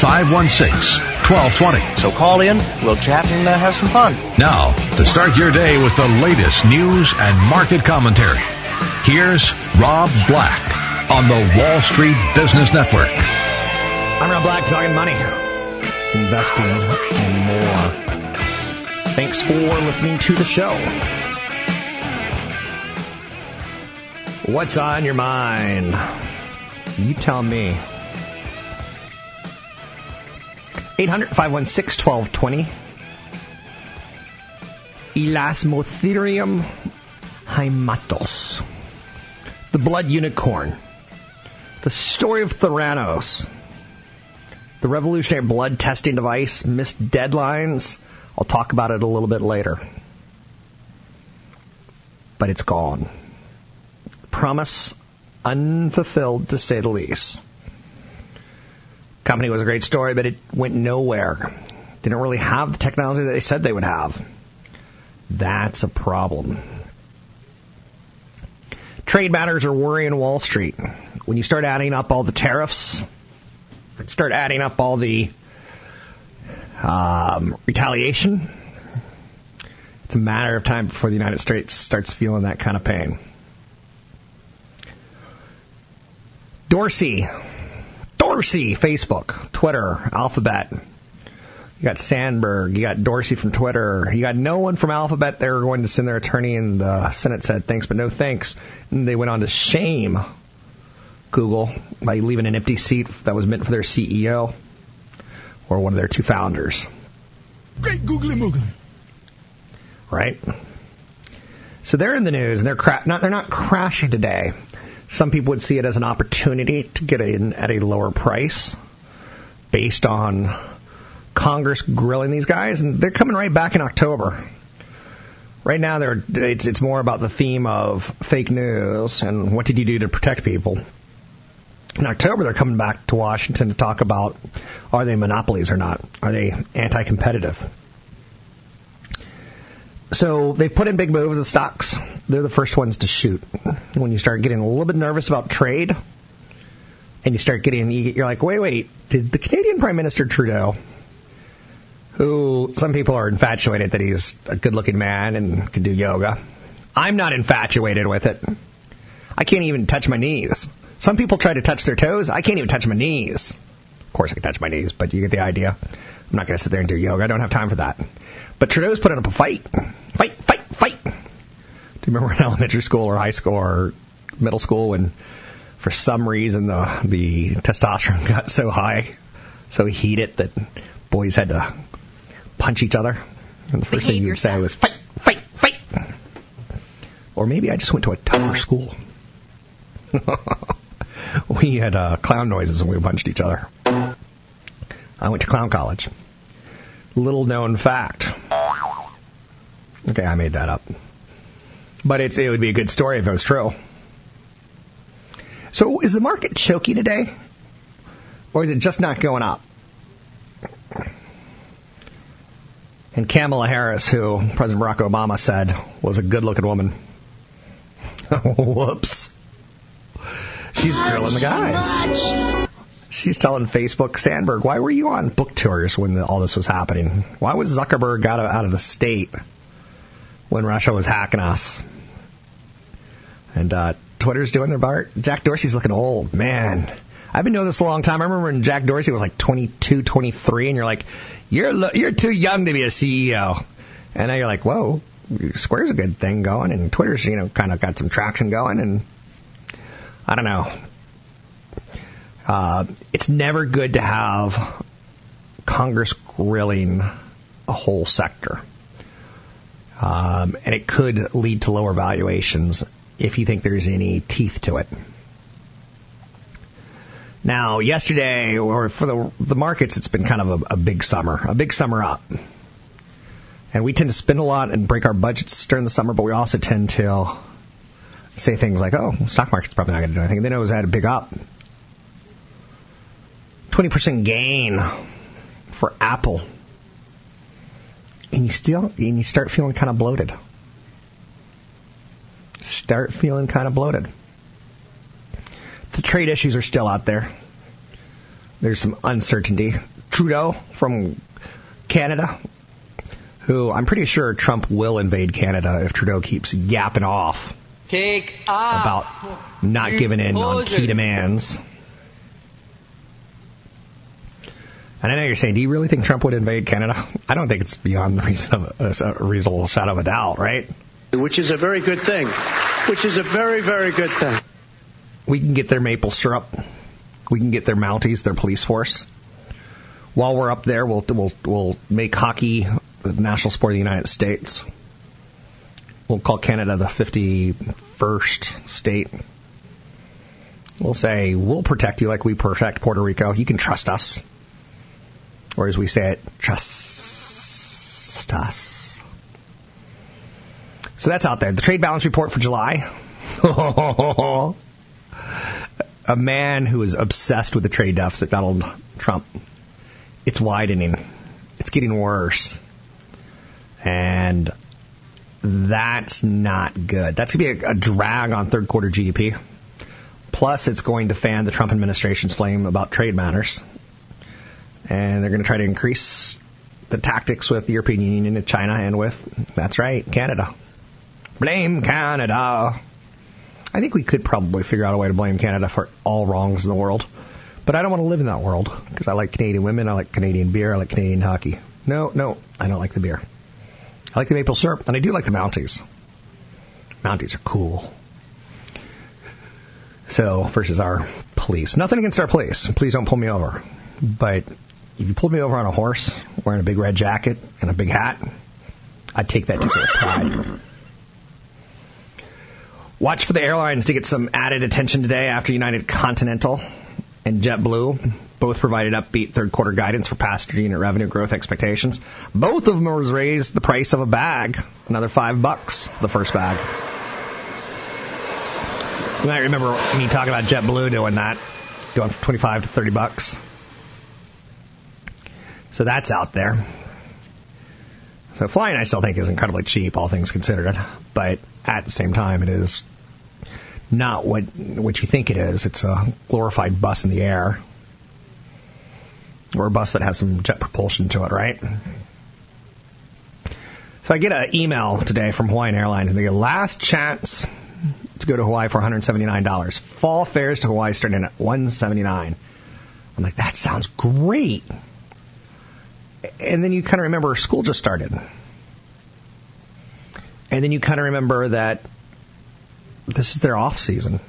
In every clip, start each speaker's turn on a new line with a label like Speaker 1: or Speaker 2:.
Speaker 1: 516 1220.
Speaker 2: So call in, we'll chat and uh, have some fun.
Speaker 1: Now, to start your day with the latest news and market commentary, here's Rob Black on the Wall Street Business Network.
Speaker 2: I'm Rob Black, talking money, investing, and more. Thanks for listening to the show. What's on your mind? You tell me. 800 516 1220. Elasmotherium hymatos. The blood unicorn. The story of Theranos. The revolutionary blood testing device missed deadlines. I'll talk about it a little bit later. But it's gone. Promise unfulfilled to say the least. Company was a great story, but it went nowhere. Didn't really have the technology that they said they would have. That's a problem. Trade matters are worrying Wall Street. When you start adding up all the tariffs, start adding up all the um, retaliation, it's a matter of time before the United States starts feeling that kind of pain. Dorsey, Dorsey, Facebook, Twitter, Alphabet. You got Sandberg, you got Dorsey from Twitter, you got no one from Alphabet. They were going to send their attorney, and the Senate said thanks, but no thanks. And they went on to shame Google by leaving an empty seat that was meant for their CEO or one of their two founders.
Speaker 3: Great googly moogly.
Speaker 2: Right? So they're in the news, and they're cra- not they're not crashing today. Some people would see it as an opportunity to get in at a lower price based on Congress grilling these guys, and they're coming right back in October. Right now, they're, it's, it's more about the theme of fake news and what did you do to protect people. In October, they're coming back to Washington to talk about are they monopolies or not? Are they anti competitive? So they put in big moves in stocks. They're the first ones to shoot. When you start getting a little bit nervous about trade, and you start getting, you're like, wait, wait, did the Canadian Prime Minister Trudeau, who some people are infatuated that he's a good looking man and can do yoga, I'm not infatuated with it. I can't even touch my knees. Some people try to touch their toes. I can't even touch my knees. Of course, I can touch my knees, but you get the idea. I'm not going to sit there and do yoga. I don't have time for that. But Trudeau's putting up a fight. Fight, fight, fight. Do you remember in elementary school or high school or middle school when for some reason the the testosterone got so high, so heated that boys had to punch each other? And the first thing you'd say was fight, fight, fight. Or maybe I just went to a tougher school. we had uh, clown noises when we punched each other. I went to clown college. Little known fact. Okay, I made that up. But it's, it would be a good story if it was true. So is the market choky today? Or is it just not going up? And Kamala Harris, who President Barack Obama said was a good looking woman. Whoops. She's grilling the guys. She's telling Facebook, Sandberg, why were you on book tours when all this was happening? Why was Zuckerberg out of, out of the state when Russia was hacking us? And uh, Twitter's doing their part. Jack Dorsey's looking old, man. I've been doing this a long time. I remember when Jack Dorsey was like 22, 23, and you're like, you're you're too young to be a CEO. And now you're like, whoa, Square's a good thing going, and Twitter's you know kind of got some traction going, and I don't know. Uh, it's never good to have Congress grilling a whole sector. Um, and it could lead to lower valuations if you think there's any teeth to it. Now, yesterday, or for the, the markets, it's been kind of a, a big summer, a big summer up. And we tend to spend a lot and break our budgets during the summer, but we also tend to say things like, oh, stock market's probably not going to do anything. And then it was at a big up. 20% gain for Apple. And you still, and you start feeling kind of bloated. Start feeling kind of bloated. The trade issues are still out there. There's some uncertainty. Trudeau from Canada, who I'm pretty sure Trump will invade Canada if Trudeau keeps yapping off
Speaker 4: Take off.
Speaker 2: about not giving in on key demands. And I know you're saying, do you really think Trump would invade Canada? I don't think it's beyond the reason of a, a reasonable shadow of a doubt, right?
Speaker 5: Which is a very good thing. Which is a very, very good thing.
Speaker 2: We can get their maple syrup. We can get their Mounties, their police force. While we're up there, we'll we'll we'll make hockey the national sport of the United States. We'll call Canada the 51st state. We'll say, we'll protect you like we protect Puerto Rico. You can trust us. Or as we say it, trust us. So that's out there. The trade balance report for July. A man who is obsessed with the trade deficit, Donald Trump. It's widening. It's getting worse. And that's not good. That's going to be a, a drag on third quarter GDP. Plus, it's going to fan the Trump administration's flame about trade matters. And they're going to try to increase the tactics with the European Union and China and with, that's right, Canada. Blame Canada. I think we could probably figure out a way to blame Canada for all wrongs in the world. But I don't want to live in that world because I like Canadian women, I like Canadian beer, I like Canadian hockey. No, no, I don't like the beer. I like the maple syrup, and I do like the Mounties. Mounties are cool. So, versus our police. Nothing against our police. Please don't pull me over. But if you pulled me over on a horse wearing a big red jacket and a big hat, I'd take that ticket with pride. Watch for the airlines to get some added attention today after United Continental and JetBlue both provided upbeat third quarter guidance for passenger unit revenue growth expectations. Both of them was raised the price of a bag, another five bucks the first bag. You might remember me talking about JetBlue doing that, going from 25 to 30 bucks. So that's out there. So flying, I still think, is incredibly cheap, all things considered. But at the same time, it is not what what you think it is. It's a glorified bus in the air, or a bus that has some jet propulsion to it, right? So I get an email today from Hawaiian Airlines, and they go, last chance to go to Hawaii for $179. Fall fares to Hawaii starting at 179 I'm like, that sounds great. And then you kind of remember school just started. And then you kind of remember that this is their off season.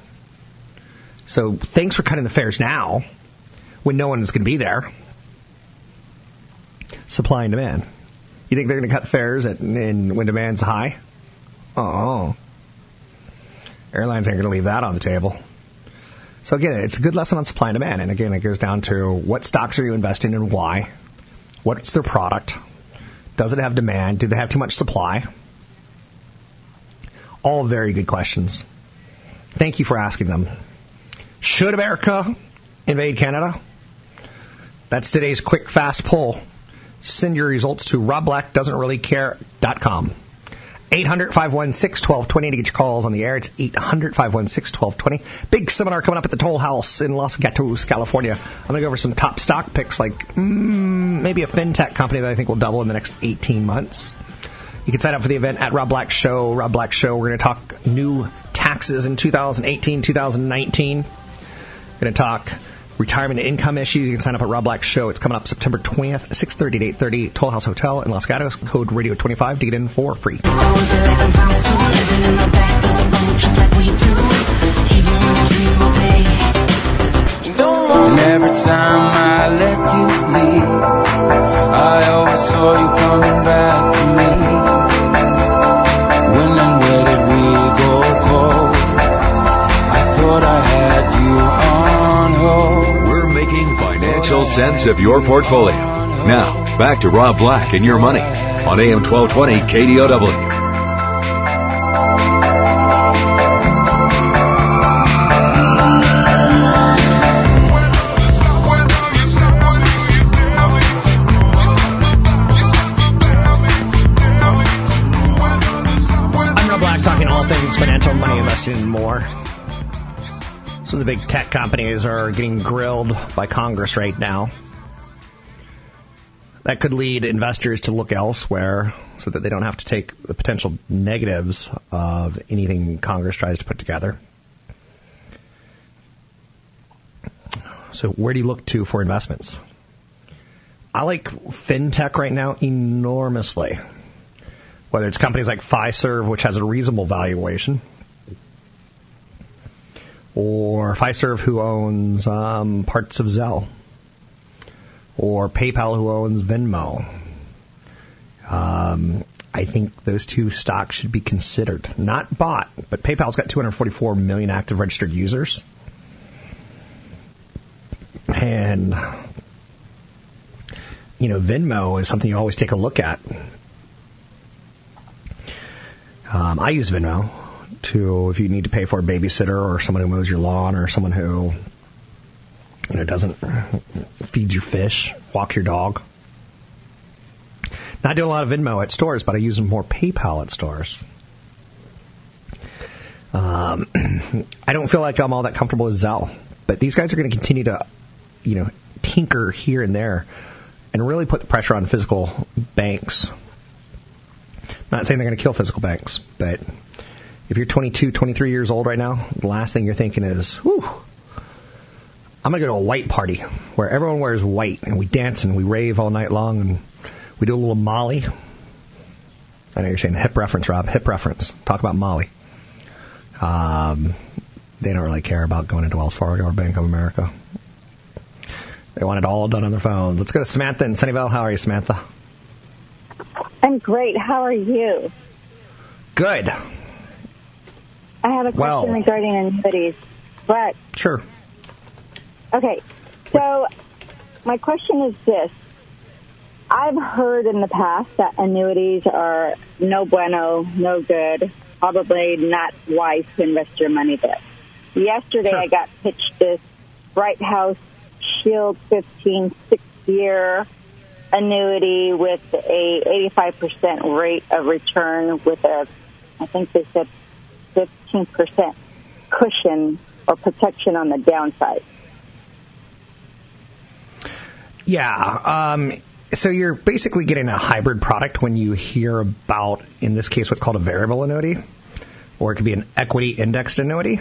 Speaker 2: So thanks for cutting the fares now when no one is going to be there. Supply and demand. You think they're going to cut fares at, in, when demand's high? Oh. Airlines aren't going to leave that on the table. So again, it's a good lesson on supply and demand. And again, it goes down to what stocks are you investing in and why? What's their product? Does it have demand? Do they have too much supply? All very good questions. Thank you for asking them. Should America invade Canada? That's today's quick, fast poll. Send your results to robblackdoesn'treallycare.com. 800 516 1220 to get your calls on the air. It's 800 516 1220. Big seminar coming up at the Toll House in Los Gatos, California. I'm going to go over some top stock picks, like mm, maybe a fintech company that I think will double in the next 18 months. You can sign up for the event at Rob Black Show. Rob Black Show. We're going to talk new taxes in 2018, 2019. We're going to talk retirement income issues. You can sign up at Rob Black Show. It's coming up September 20th, 6:30 to 8:30, Toll House Hotel in Los Gatos. Code Radio 25 to get in for free.
Speaker 6: And every time I let you leave, I always saw you coming back
Speaker 7: financial sense of your portfolio. Now, back to Rob Black and your money on AM 1220 KDOW.
Speaker 2: The big tech companies are getting grilled by Congress right now. That could lead investors to look elsewhere so that they don't have to take the potential negatives of anything Congress tries to put together. So where do you look to for investments? I like fintech right now enormously. Whether it's companies like Fiserv, which has a reasonable valuation, or Fiserv, who owns um, parts of Zelle, or PayPal, who owns Venmo. Um, I think those two stocks should be considered, not bought, but PayPal's got 244 million active registered users. And, you know, Venmo is something you always take a look at. Um, I use Venmo to if you need to pay for a babysitter or someone who mows your lawn or someone who you know doesn't feeds your fish, walks your dog. Now, I do a lot of Venmo at stores, but I use more PayPal at stores. Um, I don't feel like I'm all that comfortable with Zelle, but these guys are going to continue to, you know, tinker here and there, and really put the pressure on physical banks. Not saying they're going to kill physical banks, but if you're 22, 23 years old right now, the last thing you're thinking is, whew, I'm going to go to a white party where everyone wears white and we dance and we rave all night long and we do a little Molly. I know you're saying hip reference, Rob. Hip reference. Talk about Molly. Um, they don't really care about going into Wells Fargo or Bank of America. They want it all done on their phone. Let's go to Samantha in Sunnyvale. How are you, Samantha?
Speaker 8: I'm great. How are you?
Speaker 2: Good.
Speaker 8: I have a question regarding annuities. But
Speaker 2: Sure.
Speaker 8: okay, so my question is this: I've heard in the past that annuities are no bueno, no good, probably not wise to invest your money there. Yesterday, I got pitched this Brighthouse Shield 15 six-year annuity with a 85% rate of return with a, I think they said 15% cushion or protection on the downside.
Speaker 2: Yeah. Um, so you're basically getting a hybrid product when you hear about, in this case, what's called a variable annuity, or it could be an equity indexed annuity.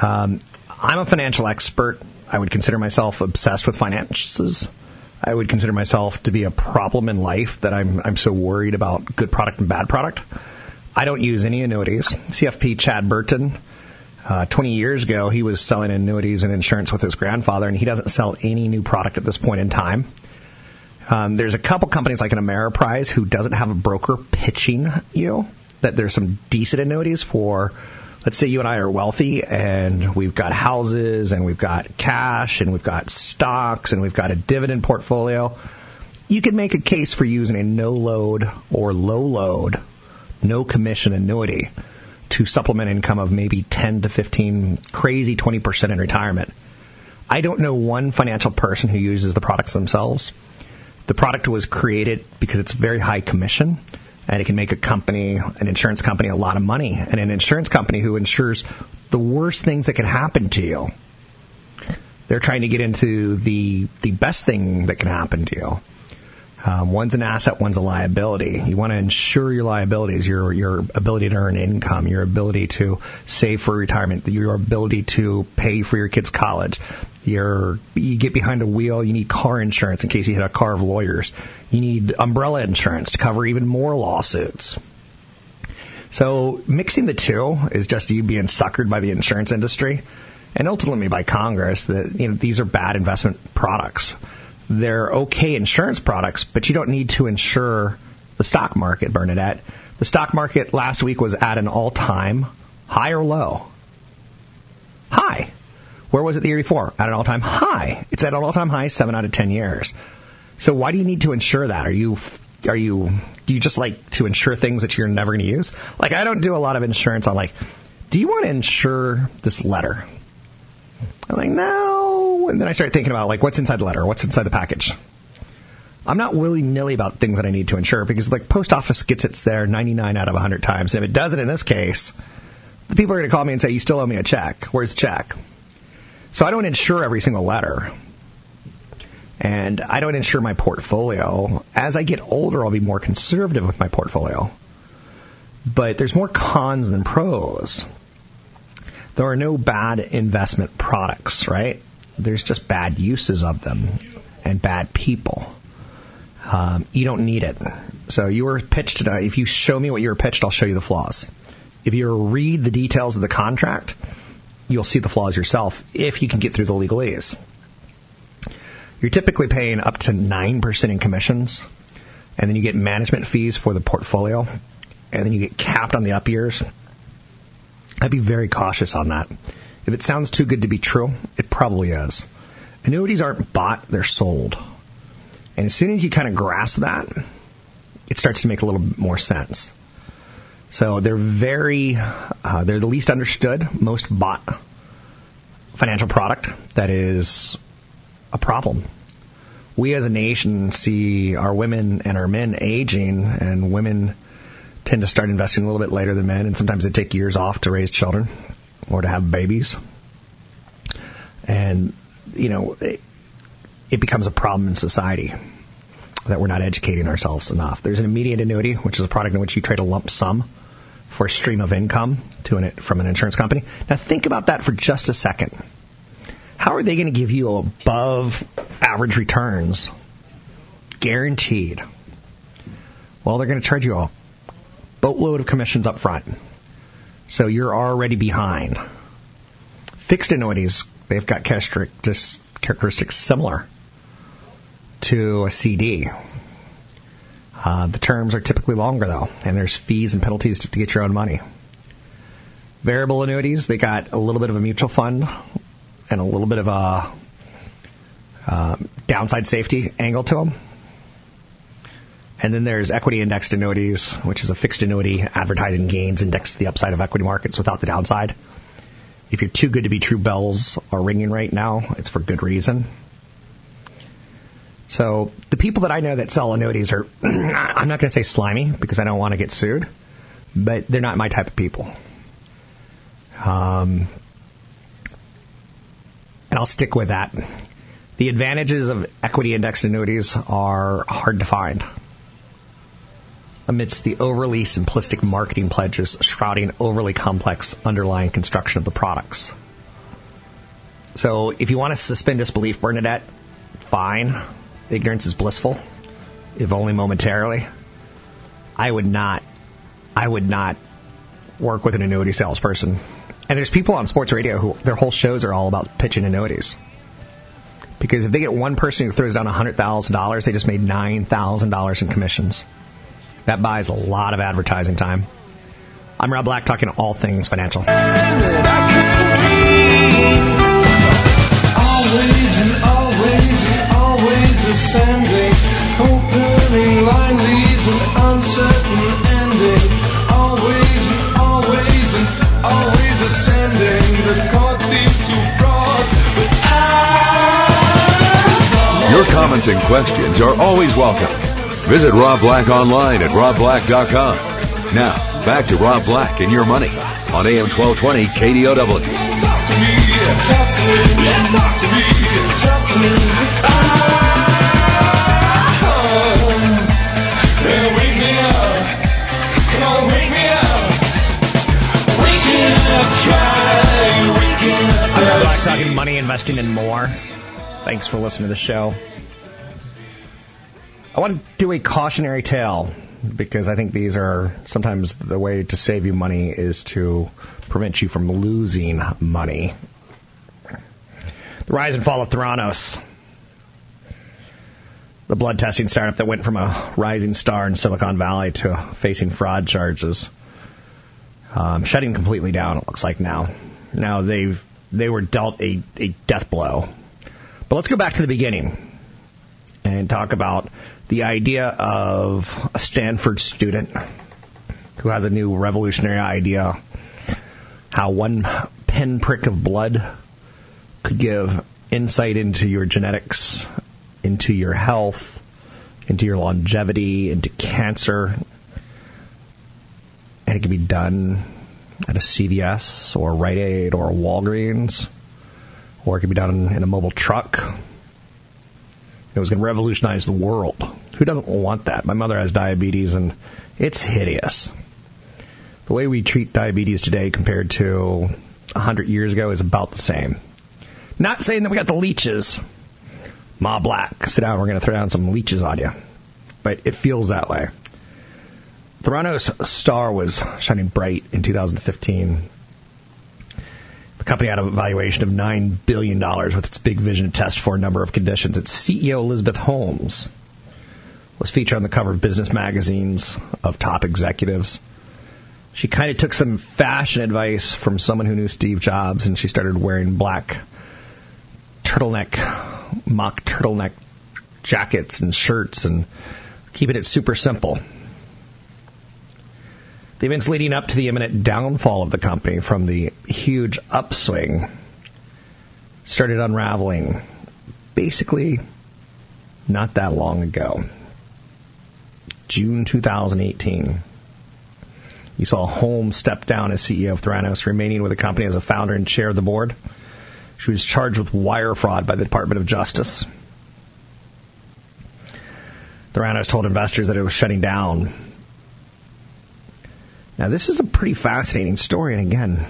Speaker 2: Um, I'm a financial expert. I would consider myself obsessed with finances. I would consider myself to be a problem in life that I'm I'm so worried about good product and bad product. I don't use any annuities. CFP Chad Burton, uh, 20 years ago, he was selling annuities and insurance with his grandfather, and he doesn't sell any new product at this point in time. Um, there's a couple companies like an Ameriprise who doesn't have a broker pitching you that there's some decent annuities for. Let's say you and I are wealthy and we've got houses and we've got cash and we've got stocks and we've got a dividend portfolio. You can make a case for using a no load or low load, no commission annuity to supplement income of maybe 10 to 15, crazy 20% in retirement. I don't know one financial person who uses the products themselves. The product was created because it's very high commission, and it can make a company, an insurance company, a lot of money. And an insurance company who insures the worst things that can happen to you, they're trying to get into the the best thing that can happen to you. Um, one's an asset, one's a liability. You want to insure your liabilities, your your ability to earn income, your ability to save for retirement, your ability to pay for your kids' college. Your you get behind a wheel, you need car insurance in case you hit a car of lawyers. You need umbrella insurance to cover even more lawsuits. So mixing the two is just you being suckered by the insurance industry, and ultimately by Congress that you know these are bad investment products they're okay insurance products, but you don't need to insure the stock market, Bernadette. The stock market last week was at an all time high or low? High. Where was it the year before? At an all time high. It's at an all time high seven out of ten years. So why do you need to insure that? Are you are you do you just like to insure things that you're never going to use? Like I don't do a lot of insurance on like, do you want to insure this letter? I'm like, no. And then I start thinking about like what's inside the letter, what's inside the package. I'm not willy nilly about things that I need to insure because like post office gets it there 99 out of 100 times. And if it doesn't in this case, the people are going to call me and say, you still owe me a check. Where's the check? So I don't insure every single letter. And I don't insure my portfolio. As I get older, I'll be more conservative with my portfolio. But there's more cons than pros. There are no bad investment products, right? There's just bad uses of them and bad people. Um, you don't need it. So you were pitched today. If you show me what you were pitched, I'll show you the flaws. If you read the details of the contract, you'll see the flaws yourself if you can get through the legalese. You're typically paying up to 9% in commissions, and then you get management fees for the portfolio, and then you get capped on the up years. I'd be very cautious on that. If it sounds too good to be true, it probably is. Annuities aren't bought, they're sold. And as soon as you kind of grasp that, it starts to make a little bit more sense. So they're very, uh, they're the least understood, most bought financial product that is a problem. We as a nation see our women and our men aging, and women tend to start investing a little bit later than men, and sometimes they take years off to raise children or to have babies. And, you know, it, it becomes a problem in society that we're not educating ourselves enough. There's an immediate annuity, which is a product in which you trade a lump sum for a stream of income to an, from an insurance company. Now think about that for just a second. How are they going to give you above average returns guaranteed? Well, they're going to charge you a boatload of commissions up front. So you're already behind. Fixed annuities, they've got characteristics similar to a CD. Uh, the terms are typically longer though, and there's fees and penalties to, get your own money. Variable annuities, they got a little bit of a mutual fund and a little bit of a uh, downside safety angle to them. And then there's equity indexed annuities, which is a fixed annuity advertising gains indexed to the upside of equity markets without the downside. If you're too good to be true, bells are ringing right now. It's for good reason. So the people that I know that sell annuities are, I'm not going to say slimy because I don't want to get sued, but they're not my type of people. Um, and I'll stick with that. The advantages of equity indexed annuities are hard to find amidst the overly simplistic marketing pledges shrouding overly complex underlying construction of the products. So if you want to suspend disbelief, Bernadette, fine. Ignorance is blissful, if only momentarily. I would not, I would not work with an annuity salesperson. And there's people on sports radio who their whole shows are all about pitching annuities. Because if they get one person who throws down $100,000, they just made $9,000 in commissions. That buys a lot of advertising time. I'm Rob Black, talking all things financial.
Speaker 6: Always and always and always ascending. Opening line leads an uncertain ending. Always and always and always ascending. The chord seems too broad, but I.
Speaker 7: Your comments and questions are always welcome. Visit Rob Black online at robblack.com. Now, back to Rob Black and your money on AM 1220 KDOW.
Speaker 2: Talking money, investing, and more. Thanks for listening to the show. I want to do a cautionary tale because I think these are sometimes the way to save you money is to prevent you from losing money. The rise and fall of Theranos, the blood testing startup that went from a rising star in Silicon Valley to facing fraud charges, um, shutting completely down. It looks like now. Now they've they were dealt a, a death blow. But let's go back to the beginning and talk about the idea of a Stanford student who has a new revolutionary idea how one pinprick of blood could give insight into your genetics, into your health, into your longevity, into cancer. And it can be done at a CVS or Rite Aid or Walgreens, or it can be done in a mobile truck. It was going to revolutionize the world. Who doesn't want that? My mother has diabetes, and it's hideous. The way we treat diabetes today compared to 100 years ago is about the same. Not saying that we got the leeches. Ma Black, sit down, we're going to throw down some leeches on you. But it feels that way. Theranos star was shining bright in 2015. Company had a valuation of $9 billion with its big vision to test for a number of conditions. Its CEO, Elizabeth Holmes, was featured on the cover of business magazines of top executives. She kind of took some fashion advice from someone who knew Steve Jobs, and she started wearing black turtleneck, mock turtleneck jackets and shirts and keeping it super simple. The events leading up to the imminent downfall of the company from the huge upswing started unraveling basically not that long ago. June 2018. You saw Holmes step down as CEO of Theranos, remaining with the company as a founder and chair of the board. She was charged with wire fraud by the Department of Justice. Theranos told investors that it was shutting down now, this is a pretty fascinating story, and again,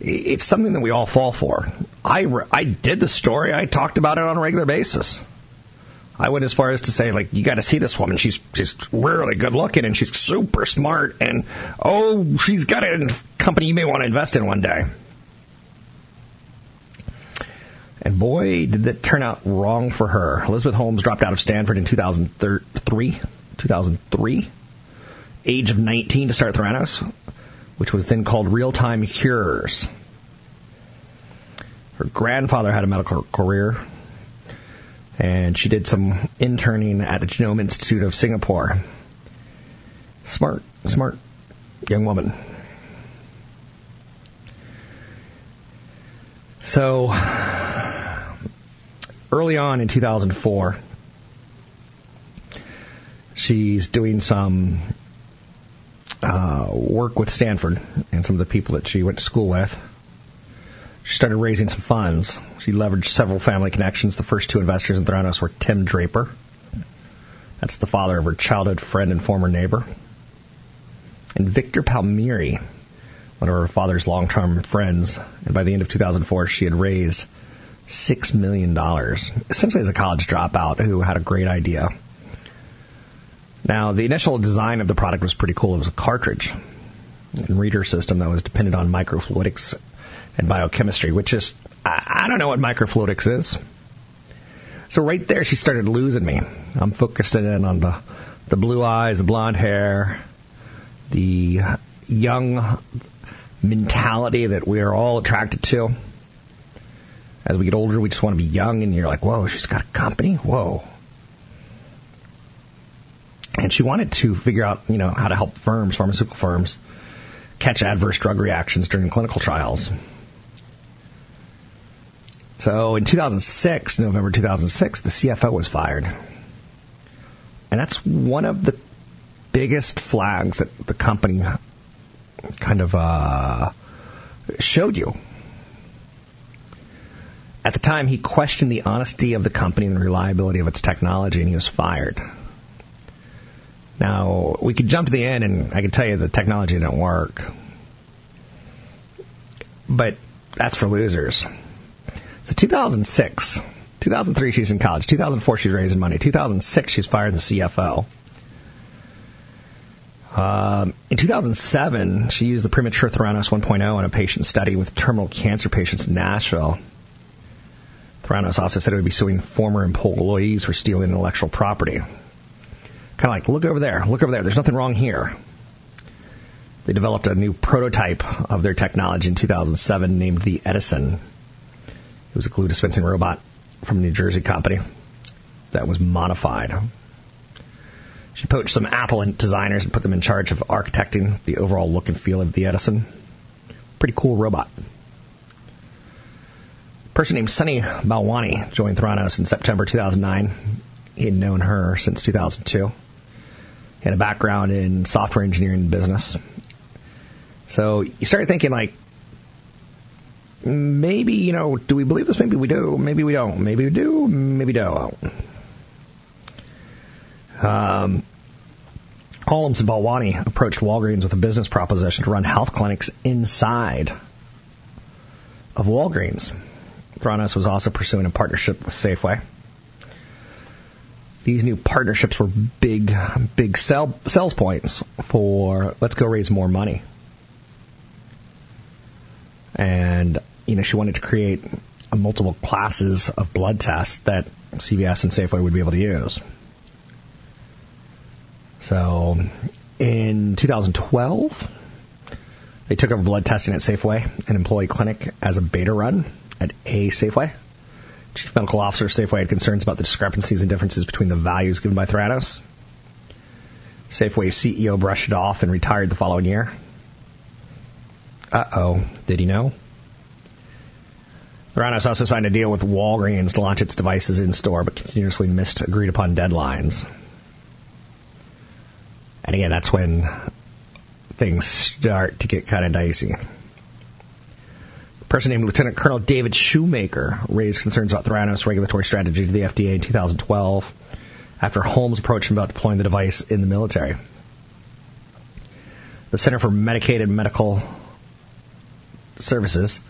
Speaker 2: it's something that we all fall for. I, I did the story, I talked about it on a regular basis. I went as far as to say, like, you got to see this woman. She's just really good looking and she's super smart, and oh, she's got a company you may want to invest in one day. And boy, did that turn out wrong for her. Elizabeth Holmes dropped out of Stanford in 2003. 2003 age of 19 to start Theranos, which was then called Real Time Cures. Her grandfather had a medical career, and she did some interning at the Genome Institute of Singapore. Smart, smart young woman. So, early on in 2004, she's doing some uh, work with Stanford and some of the people that she went to school with. She started raising some funds. She leveraged several family connections. The first two investors in Theranos were Tim Draper. That's the father of her childhood friend and former neighbor. And Victor Palmieri, one of her father's long-term friends. And by the end of 2004, she had raised $6 million, essentially as a college dropout who had a great idea. Now, the initial design of the product was pretty cool. It was a cartridge and reader system that was dependent on microfluidics and biochemistry, which is, I, I don't know what microfluidics is. So right there, she started losing me. I'm focusing in on the, the blue eyes, the blonde hair, the young mentality that we are all attracted to. As we get older, we just want to be young, and you're like, whoa, she's got a company? Whoa and she wanted to figure out, you know, how to help firms, pharmaceutical firms, catch adverse drug reactions during clinical trials. So in 2006, November 2006, the CFO was fired. And that's one of the biggest flags that the company kind of uh, showed you. At the time, he questioned the honesty of the company and the reliability of its technology, and he was fired. Now, we could jump to the end, and I can tell you the technology didn't work. But that's for losers. So 2006, 2003 she's in college, 2004 she's raising money, 2006 she's fired as the CFO. Um, in 2007, she used the premature Theranos 1.0 in a patient study with terminal cancer patients in Nashville. Theranos also said it would be suing former employees for stealing intellectual property. Kind of like, look over there, look over there, there's nothing wrong here. They developed a new prototype of their technology in 2007 named the Edison. It was a glue dispensing robot from a New Jersey company that was modified. She poached some Apple designers and put them in charge of architecting the overall look and feel of the Edison. Pretty cool robot. A person named Sunny Balwani joined Theranos in September 2009. He had known her since 2002. Had a background in software engineering business. So you start thinking like, maybe, you know, do we believe this? Maybe we do. Maybe we don't. Maybe we do. Maybe don't. Um, Holmes and Balwani approached Walgreens with a business proposition to run health clinics inside of Walgreens. Theranos was also pursuing a partnership with Safeway. These new partnerships were big, big sell, sales points for let's go raise more money. And, you know, she wanted to create multiple classes of blood tests that CVS and Safeway would be able to use. So in 2012, they took over blood testing at Safeway, an employee clinic, as a beta run at a Safeway. Chief Medical Officer Safeway had concerns about the discrepancies and differences between the values given by Theranos. Safeway's CEO brushed it off and retired the following year. Uh oh, did he know? Theranos also signed a deal with Walgreens to launch its devices in store, but continuously missed agreed upon deadlines. And again, that's when things start to get kind of dicey. Person named Lieutenant Colonel David Shoemaker raised concerns about Theranos' regulatory strategy to the FDA in 2012 after Holmes approached him about deploying the device in the military. The Center for Medicaid Medical Services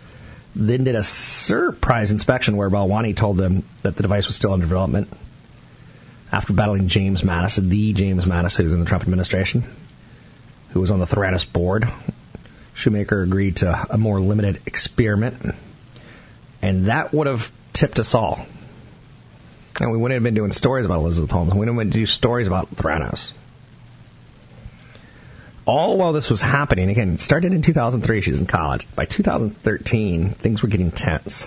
Speaker 2: then did a surprise inspection where Balwani told them that the device was still under development after battling James Mattis, the James Mattis who's in the Trump administration, who was on the Theranos board. Shoemaker agreed to a more limited experiment, and that would have tipped us all. And we wouldn't have been doing stories about Elizabeth Holmes. We wouldn't have been doing stories about Theranos. All while this was happening, again, it started in 2003. She was in college. By 2013, things were getting tense.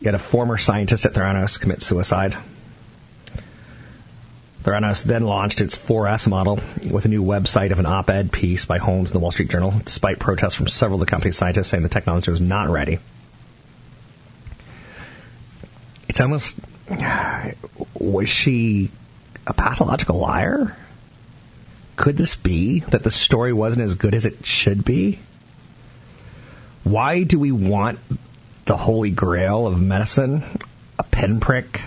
Speaker 2: You had a former scientist at Theranos commit suicide. Theranos then launched its 4S model with a new website of an op-ed piece by Holmes in the Wall Street Journal, despite protests from several of the company's scientists saying the technology was not ready. It's almost was she a pathological liar? Could this be that the story wasn't as good as it should be? Why do we want the holy grail of medicine, a pinprick,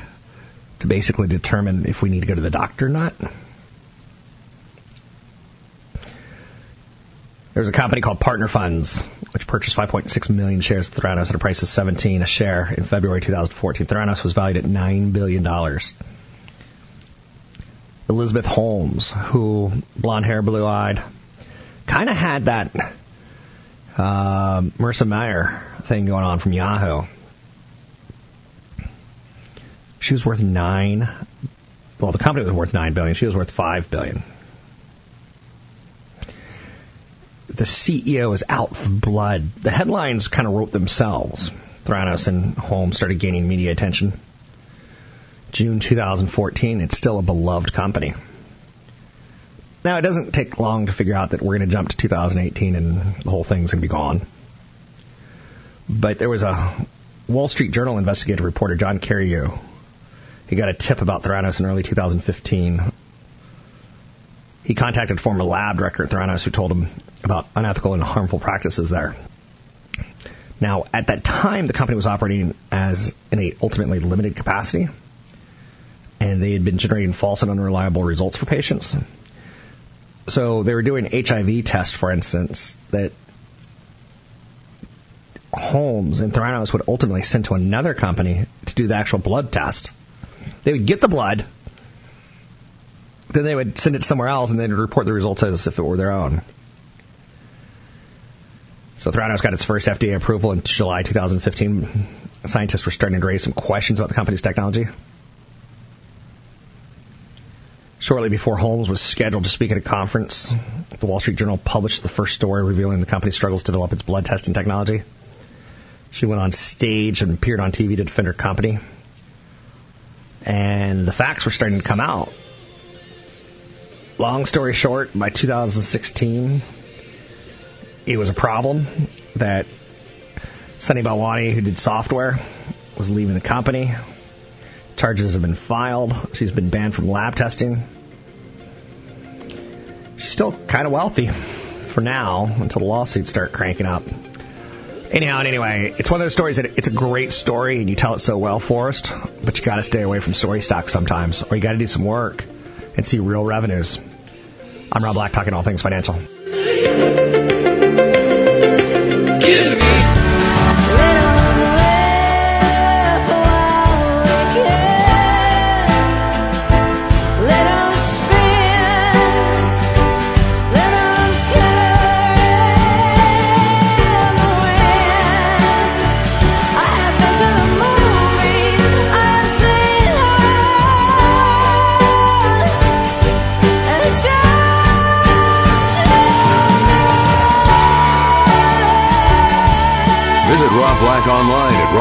Speaker 2: to basically determine if we need to go to the doctor or not. There's a company called Partner Funds, which purchased 5.6 million shares of Theranos at a price of 17 a share in February 2014. Theranos was valued at $9 billion. Elizabeth Holmes, who, blonde hair, blue eyed, kind of had that uh, Marissa Mayer thing going on from Yahoo. She was worth nine. Well, the company was worth nine billion. She was worth five billion. The CEO is out for blood. The headlines kind of wrote themselves. Theranos and Holmes started gaining media attention. June 2014, it's still a beloved company. Now, it doesn't take long to figure out that we're going to jump to 2018 and the whole thing's going to be gone. But there was a Wall Street Journal investigative reporter, John Carreyrou, he got a tip about Theranos in early 2015. He contacted former lab director at Theranos who told him about unethical and harmful practices there. Now, at that time, the company was operating as in a ultimately limited capacity, and they had been generating false and unreliable results for patients. So they were doing HIV tests, for instance, that Holmes and Theranos would ultimately send to another company to do the actual blood test. They would get the blood, then they would send it somewhere else, and they'd report the results as if it were their own. So Theranos got its first FDA approval in July 2015. Scientists were starting to raise some questions about the company's technology. Shortly before Holmes was scheduled to speak at a conference, the Wall Street Journal published the first story revealing the company's struggles to develop its blood testing technology. She went on stage and appeared on TV to defend her company. And the facts were starting to come out. Long story short, by 2016, it was a problem that Sunny Balwani, who did software, was leaving the company. Charges have been filed. She's been banned from lab testing. She's still kind of wealthy for now until the lawsuits start cranking up. Anyhow and anyway, it's one of those stories that it's a great story and you tell it so well, Forrest, but you got to stay away from story stock sometimes, or you got to do some work and see real revenues. I'm Rob Black, talking all things financial.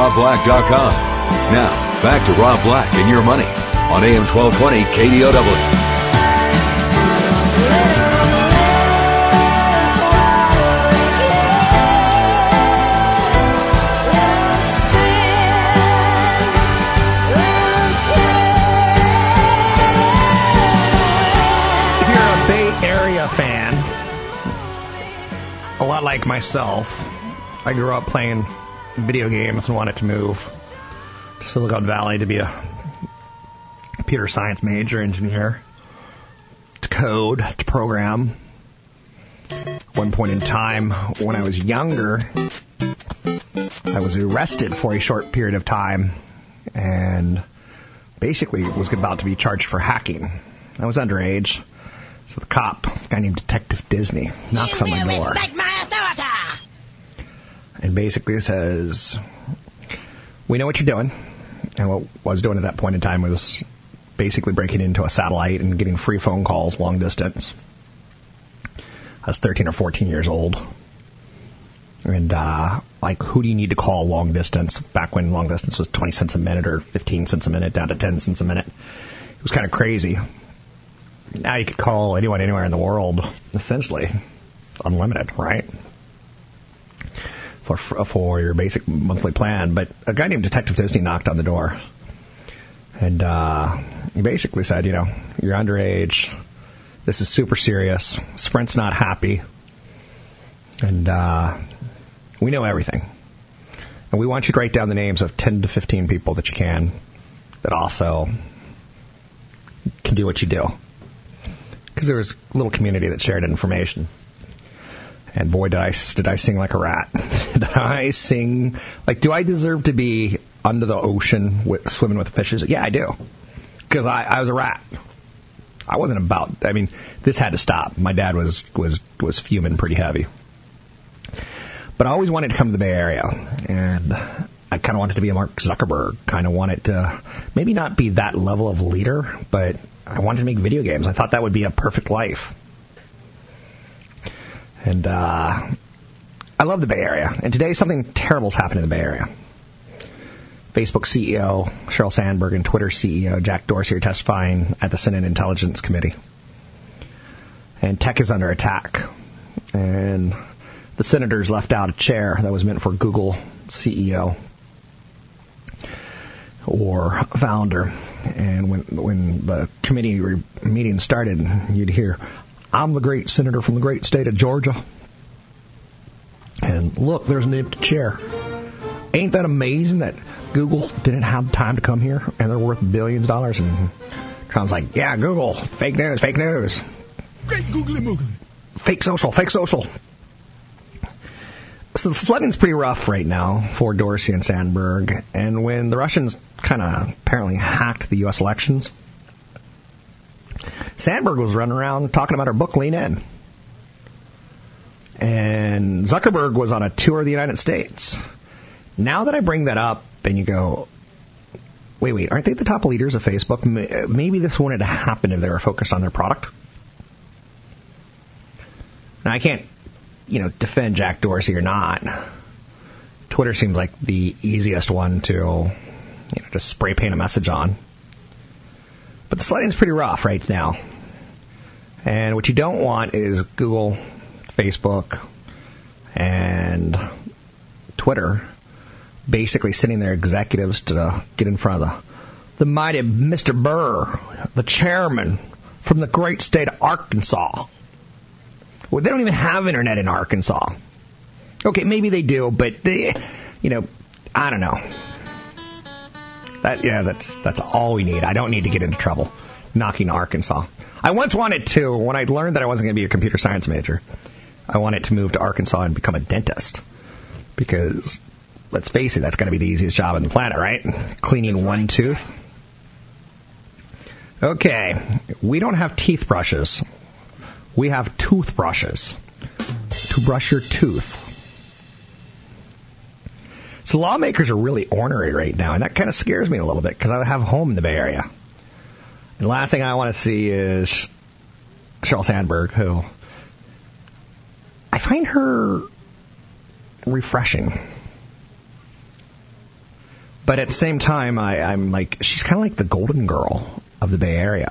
Speaker 7: robblack.com. Now, back to Rob Black and your money on AM 1220 KDOW.
Speaker 2: If you're a Bay Area fan, a lot like myself, I grew up playing video games and wanted to move to Silicon Valley to be a computer science major engineer, to code, to program. One point in time when I was younger, I was arrested for a short period of time and basically was about to be charged for hacking. I was underage, so the cop, a guy named Detective Disney, knocks on my door and basically says, "We know what you're doing." And what I was doing at that point in time was basically breaking into a satellite and getting free phone calls long distance. I was 13 or 14 years old. And, uh, like, who do you need to call long distance? Back when long distance was 20 cents a minute or 15 cents a minute down to 10 cents a minute. It was kind of crazy. Now you could call anyone anywhere in the world, essentially, unlimited, right? For, for your basic monthly plan. But a guy named Detective Disney knocked on the door. And uh, he basically said, you know, you're underage. This is super serious. Sprint's not happy. And uh, we know everything. And we want you to write down the names of 10 to 15 people that you can that also can do what you do. Because there was a little community that shared information. And boy, did I did I sing like a rat? did I sing like? Do I deserve to be under the ocean with, swimming with fishes? Yeah, I do. Because I, I was a rat. I wasn't about. I mean, this had to stop. My dad was was was fuming pretty heavy. But I always wanted to come to the Bay Area, and I kind of wanted to be a Mark Zuckerberg. Kind of wanted to maybe not be that level of leader, but I wanted to make video games. I thought that would be a perfect life. And uh, I love the Bay Area. And today something terrible's happened in the Bay Area. Facebook CEO Sheryl Sandberg and Twitter CEO Jack Dorsey are testifying at the Senate Intelligence Committee. And tech is under attack. And the senators left out a chair that was meant for Google CEO or founder. And when when the committee re- meeting started, you'd hear, "I'm the great senator from the great state of Georgia." And look, there's an empty chair. Ain't that amazing that Google didn't have time to come here and they're worth billions of dollars? And Trump's like, yeah, Google, fake news, fake news.
Speaker 3: Great googly moogly.
Speaker 2: Fake social, fake social. So the flooding's pretty rough right now for Dorsey and Sandberg. And when the Russians kind of apparently hacked the U.S. elections, Sandberg was running around talking about her book, Lean In. And Zuckerberg was on a tour of the United States. Now that I bring that up, and you go, wait, wait, aren't they the top leaders of Facebook? Maybe this wouldn't have happened if they were focused on their product. Now, I can't, you know, defend Jack Dorsey or not. Twitter seems like the easiest one to, you know, just spray paint a message on. But the sledding's pretty rough right now. And what you don't want is Google, Facebook, and Twitter basically sending their executives to get in front of the, the mighty Mr. Burr, the chairman from the great state of Arkansas. Well, they don't even have internet in Arkansas. Okay, maybe they do, but they, you know, I don't know. That yeah, that's that's all we need. I don't need to get into trouble knocking Arkansas. I once wanted to when I learned that I wasn't going to be a computer science major. I wanted to move to Arkansas and become a dentist because let's face it, that's going to be the easiest job on the planet, right? Cleaning one tooth. Okay, we don't have teeth brushes. We have toothbrushes to brush your tooth. So lawmakers are really ornery right now, and that kind of scares me a little bit because I have a home in the Bay Area. And the last thing I want to see is Sheryl Sandberg, who I find her refreshing. But at the same time, I, I'm like, she's kind of like the golden girl of the Bay Area.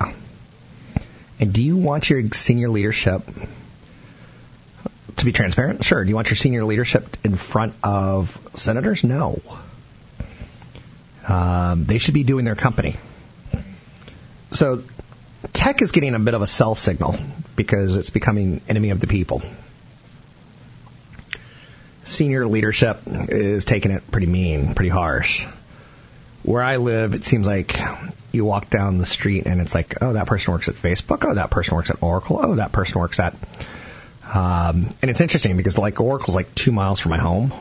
Speaker 2: And do you want your senior leadership to be transparent? Sure. Do you want your senior leadership in front of senators? No. Um, they should be doing their company. So tech is getting a bit of a sell signal because it's becoming enemy of the people. Senior leadership is taking it pretty mean, pretty harsh. Where I live, it seems like you walk down the street and it's like, oh, that person works at Facebook. Oh, that person works at Oracle. Oh, that person works at. Um, and it's interesting because like Oracle's like two miles from my home.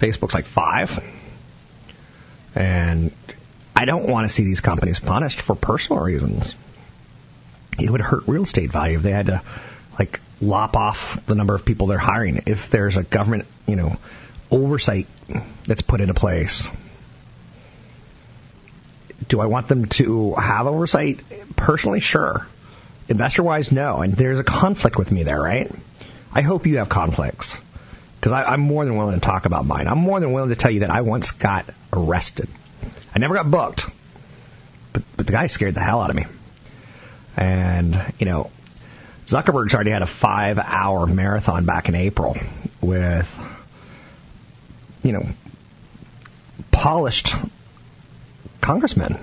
Speaker 2: Facebook's like five. And I don't want to see these companies punished for personal reasons. It would hurt real estate value if they had to like lop off the number of people they're hiring if there's a government, you know, oversight that's put into place. Do I want them to have oversight? Personally, sure. Investor wise, no. And there's a conflict with me there, right? I hope you have conflicts. Because I'm more than willing to talk about mine. I'm more than willing to tell you that I once got arrested. I never got booked. But, but the guy scared the hell out of me. And, you know, Zuckerberg's already had a five hour marathon back in April with, you know, polished congressmen.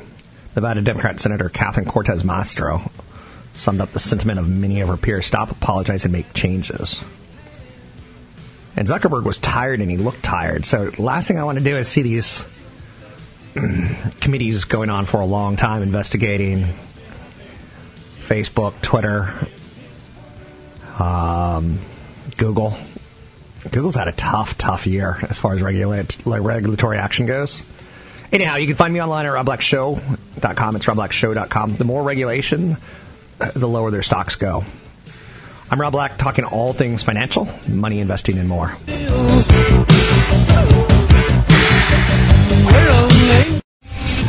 Speaker 2: Nevada Democrat Senator Catherine Cortez Masto summed up the sentiment of many of her peers stop, apologize, and make changes. And Zuckerberg was tired and he looked tired. So, last thing I want to do is see these committees going on for a long time investigating Facebook, Twitter, um, Google. Google's had a tough, tough year as far as regulate, regulatory action goes. Anyhow, you can find me online at robblackshow.com. It's robblackshow.com. The more regulation, the lower their stocks go. I'm Rob Black, talking all things financial, money investing, and more.